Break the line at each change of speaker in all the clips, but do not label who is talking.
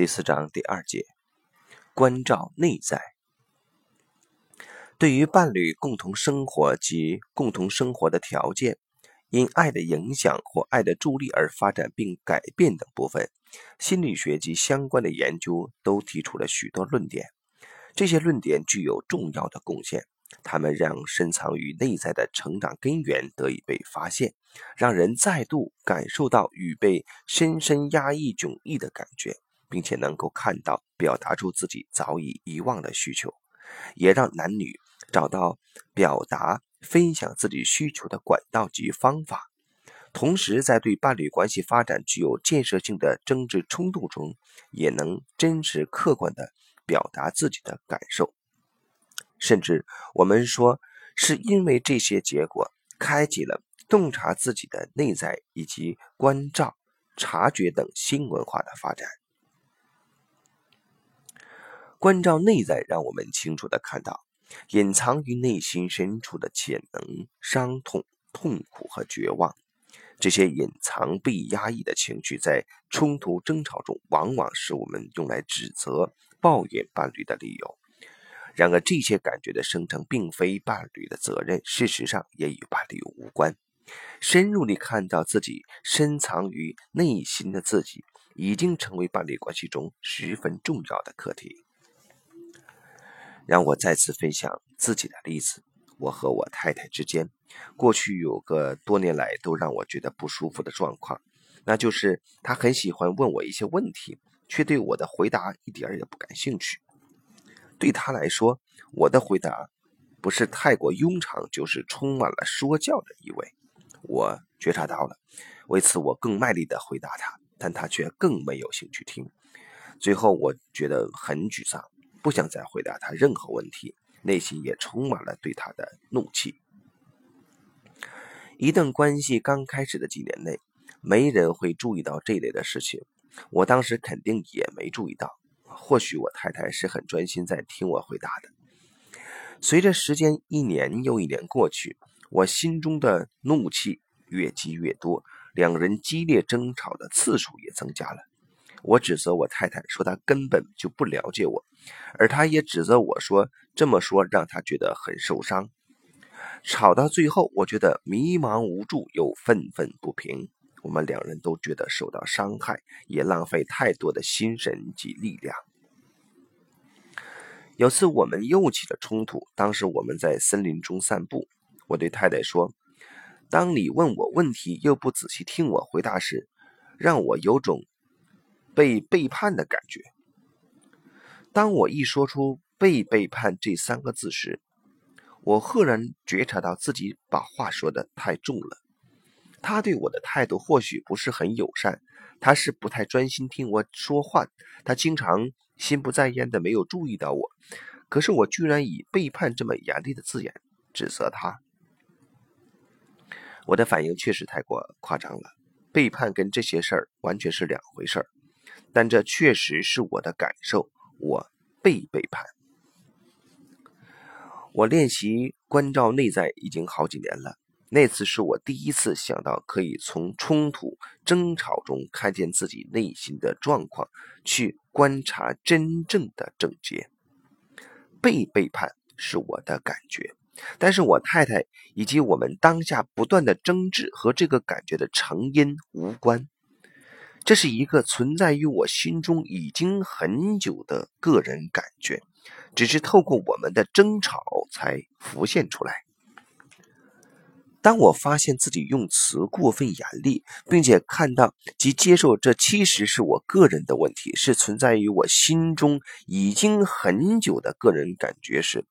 第四章第二节，关照内在。对于伴侣共同生活及共同生活的条件，因爱的影响或爱的助力而发展并改变等部分，心理学及相关的研究都提出了许多论点。这些论点具有重要的贡献，他们让深藏于内在的成长根源得以被发现，让人再度感受到与被深深压抑迥异的感觉。并且能够看到、表达出自己早已遗忘的需求，也让男女找到表达、分享自己需求的管道及方法。同时，在对伴侣关系发展具有建设性的争执冲动中，也能真实客观地表达自己的感受。甚至，我们说，是因为这些结果，开启了洞察自己的内在以及关照、察觉等新文化的发展。关照内在，让我们清楚地看到隐藏于内心深处的潜能、伤痛、痛苦和绝望。这些隐藏被压抑的情绪，在冲突争吵中，往往是我们用来指责、抱怨伴侣的理由。然而，这些感觉的生成并非伴侣的责任，事实上也与伴侣无关。深入地看到自己深藏于内心的自己，已经成为伴侣关系中十分重要的课题。让我再次分享自己的例子。我和我太太之间，过去有个多年来都让我觉得不舒服的状况，那就是她很喜欢问我一些问题，却对我的回答一点也不感兴趣。对她来说，我的回答不是太过庸长，就是充满了说教的意味。我觉察到了，为此我更卖力地回答她，但她却更没有兴趣听。最后，我觉得很沮丧。不想再回答他任何问题，内心也充满了对他的怒气。一段关系刚开始的几年内，没人会注意到这类的事情，我当时肯定也没注意到。或许我太太是很专心在听我回答的。随着时间一年又一年过去，我心中的怒气越积越多，两人激烈争吵的次数也增加了。我指责我太太说她根本就不了解我，而他也指责我说这么说让他觉得很受伤。吵到最后，我觉得迷茫无助又愤愤不平。我们两人都觉得受到伤害，也浪费太多的心神及力量。有次我们又起了冲突，当时我们在森林中散步，我对太太说：“当你问我问题又不仔细听我回答时，让我有种……”被背叛的感觉。当我一说出“被背叛”这三个字时，我赫然觉察到自己把话说的太重了。他对我的态度或许不是很友善，他是不太专心听我说话，他经常心不在焉的没有注意到我。可是我居然以“背叛”这么严厉的字眼指责他，我的反应确实太过夸张了。背叛跟这些事儿完全是两回事儿。但这确实是我的感受，我被背叛。我练习关照内在已经好几年了，那次是我第一次想到可以从冲突、争吵中看见自己内心的状况，去观察真正的症结。被背叛是我的感觉，但是我太太以及我们当下不断的争执和这个感觉的成因无关。这是一个存在于我心中已经很久的个人感觉，只是透过我们的争吵才浮现出来。当我发现自己用词过分严厉，并且看到及接受这其实是我个人的问题，是存在于我心中已经很久的个人感觉时，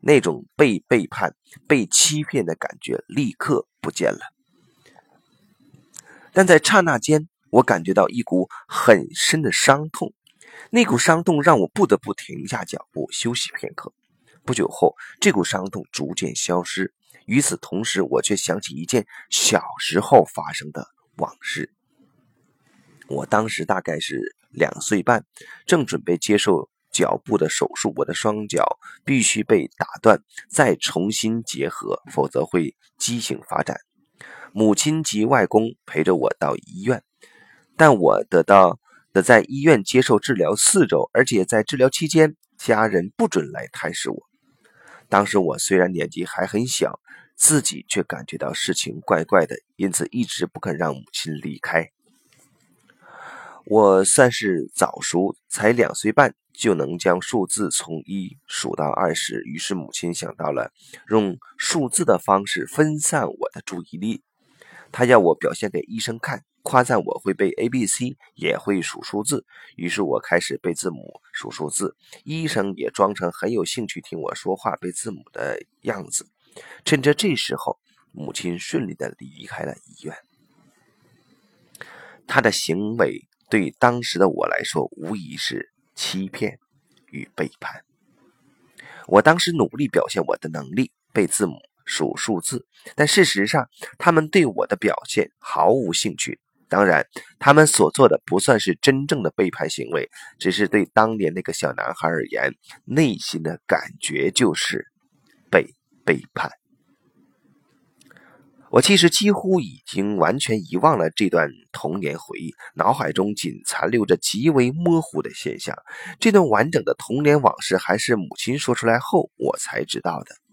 那种被背叛、被欺骗的感觉立刻不见了。但在刹那间。我感觉到一股很深的伤痛，那股伤痛让我不得不停下脚步休息片刻。不久后，这股伤痛逐渐消失。与此同时，我却想起一件小时候发生的往事。我当时大概是两岁半，正准备接受脚部的手术，我的双脚必须被打断，再重新结合，否则会畸形发展。母亲及外公陪着我到医院。但我得到得在医院接受治疗四周，而且在治疗期间，家人不准来探视我。当时我虽然年纪还很小，自己却感觉到事情怪怪的，因此一直不肯让母亲离开。我算是早熟，才两岁半就能将数字从一数到二十。于是母亲想到了用数字的方式分散我的注意力。她要我表现给医生看，夸赞我会背 A B C，也会数数字。于是我开始背字母、数数字。医生也装成很有兴趣听我说话、背字母的样子。趁着这时候，母亲顺利的离开了医院。他的行为。对当时的我来说，无疑是欺骗与背叛。我当时努力表现我的能力，背字母、数数字，但事实上，他们对我的表现毫无兴趣。当然，他们所做的不算是真正的背叛行为，只是对当年那个小男孩而言，内心的感觉就是被背叛。我其实几乎已经完全遗忘了这段童年回忆，脑海中仅残留着极为模糊的现象。这段完整的童年往事还是母亲说出来后我才知道的。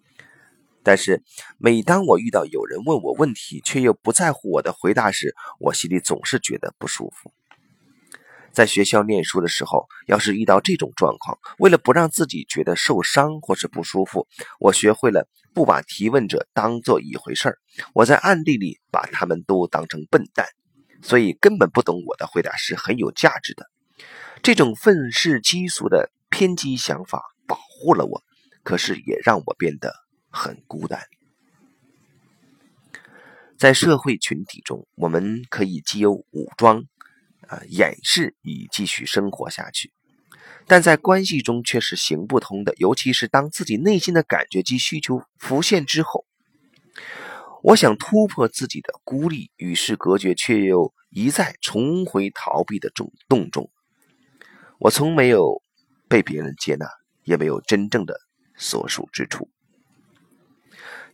但是每当我遇到有人问我问题，却又不在乎我的回答时，我心里总是觉得不舒服。在学校念书的时候，要是遇到这种状况，为了不让自己觉得受伤或是不舒服，我学会了不把提问者当做一回事儿。我在暗地里把他们都当成笨蛋，所以根本不懂我的回答是很有价值的。这种愤世嫉俗的偏激想法保护了我，可是也让我变得很孤单。在社会群体中，我们可以既有武装。啊，掩饰以继续生活下去，但在关系中却是行不通的。尤其是当自己内心的感觉及需求浮现之后，我想突破自己的孤立，与世隔绝，却又一再重回逃避的中洞中。我从没有被别人接纳，也没有真正的所属之处。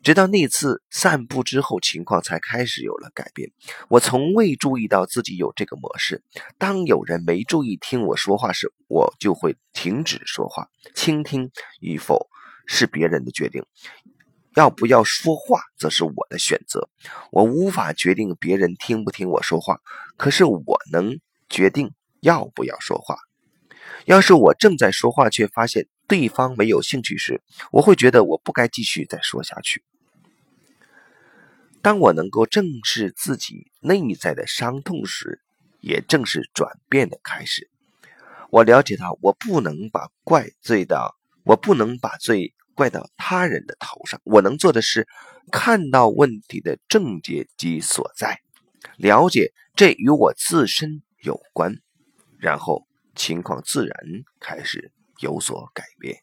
直到那次散步之后，情况才开始有了改变。我从未注意到自己有这个模式。当有人没注意听我说话时，我就会停止说话。倾听与否是别人的决定，要不要说话则是我的选择。我无法决定别人听不听我说话，可是我能决定要不要说话。要是我正在说话，却发现对方没有兴趣时，我会觉得我不该继续再说下去。当我能够正视自己内在的伤痛时，也正是转变的开始。我了解到，我不能把怪罪到，我不能把罪怪到他人的头上。我能做的是，看到问题的症结及所在，了解这与我自身有关，然后情况自然开始有所改变。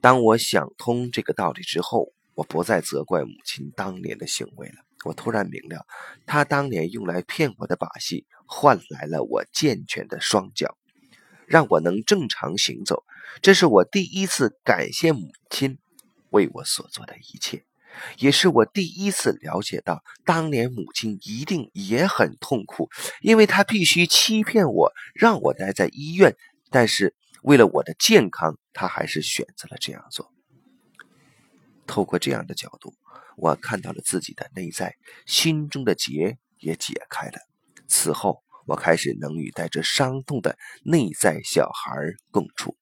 当我想通这个道理之后。我不再责怪母亲当年的行为了。我突然明了，她当年用来骗我的把戏，换来了我健全的双脚，让我能正常行走。这是我第一次感谢母亲为我所做的一切，也是我第一次了解到，当年母亲一定也很痛苦，因为她必须欺骗我，让我待在医院。但是为了我的健康，她还是选择了这样做。透过这样的角度，我看到了自己的内在，心中的结也解开了。此后，我开始能与带着伤痛的内在小孩共处。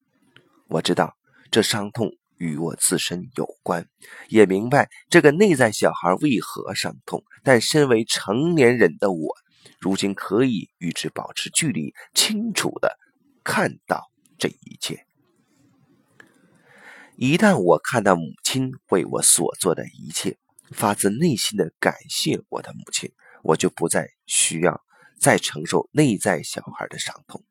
我知道这伤痛与我自身有关，也明白这个内在小孩为何伤痛。但身为成年人的我，如今可以与之保持距离，清楚的看到这一切。一旦我看到母亲为我所做的一切，发自内心的感谢我的母亲，我就不再需要再承受内在小孩的伤痛。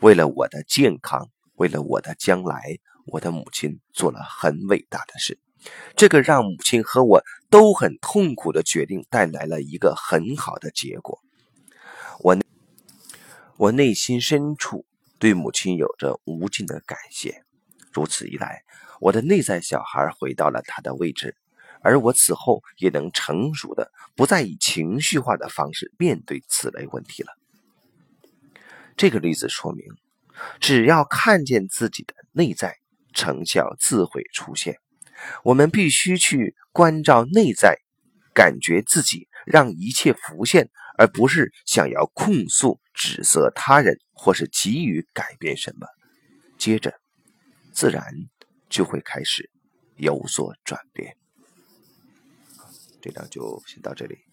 为了我的健康，为了我的将来，我的母亲做了很伟大的事。这个让母亲和我都很痛苦的决定，带来了一个很好的结果。我我内心深处对母亲有着无尽的感谢。如此一来，我的内在小孩回到了他的位置，而我此后也能成熟的不再以情绪化的方式面对此类问题了。这个例子说明，只要看见自己的内在，成效自会出现。我们必须去关照内在，感觉自己，让一切浮现，而不是想要控诉、指责他人，或是急于改变什么。接着，自然就会开始有所转变。这章就先到这里。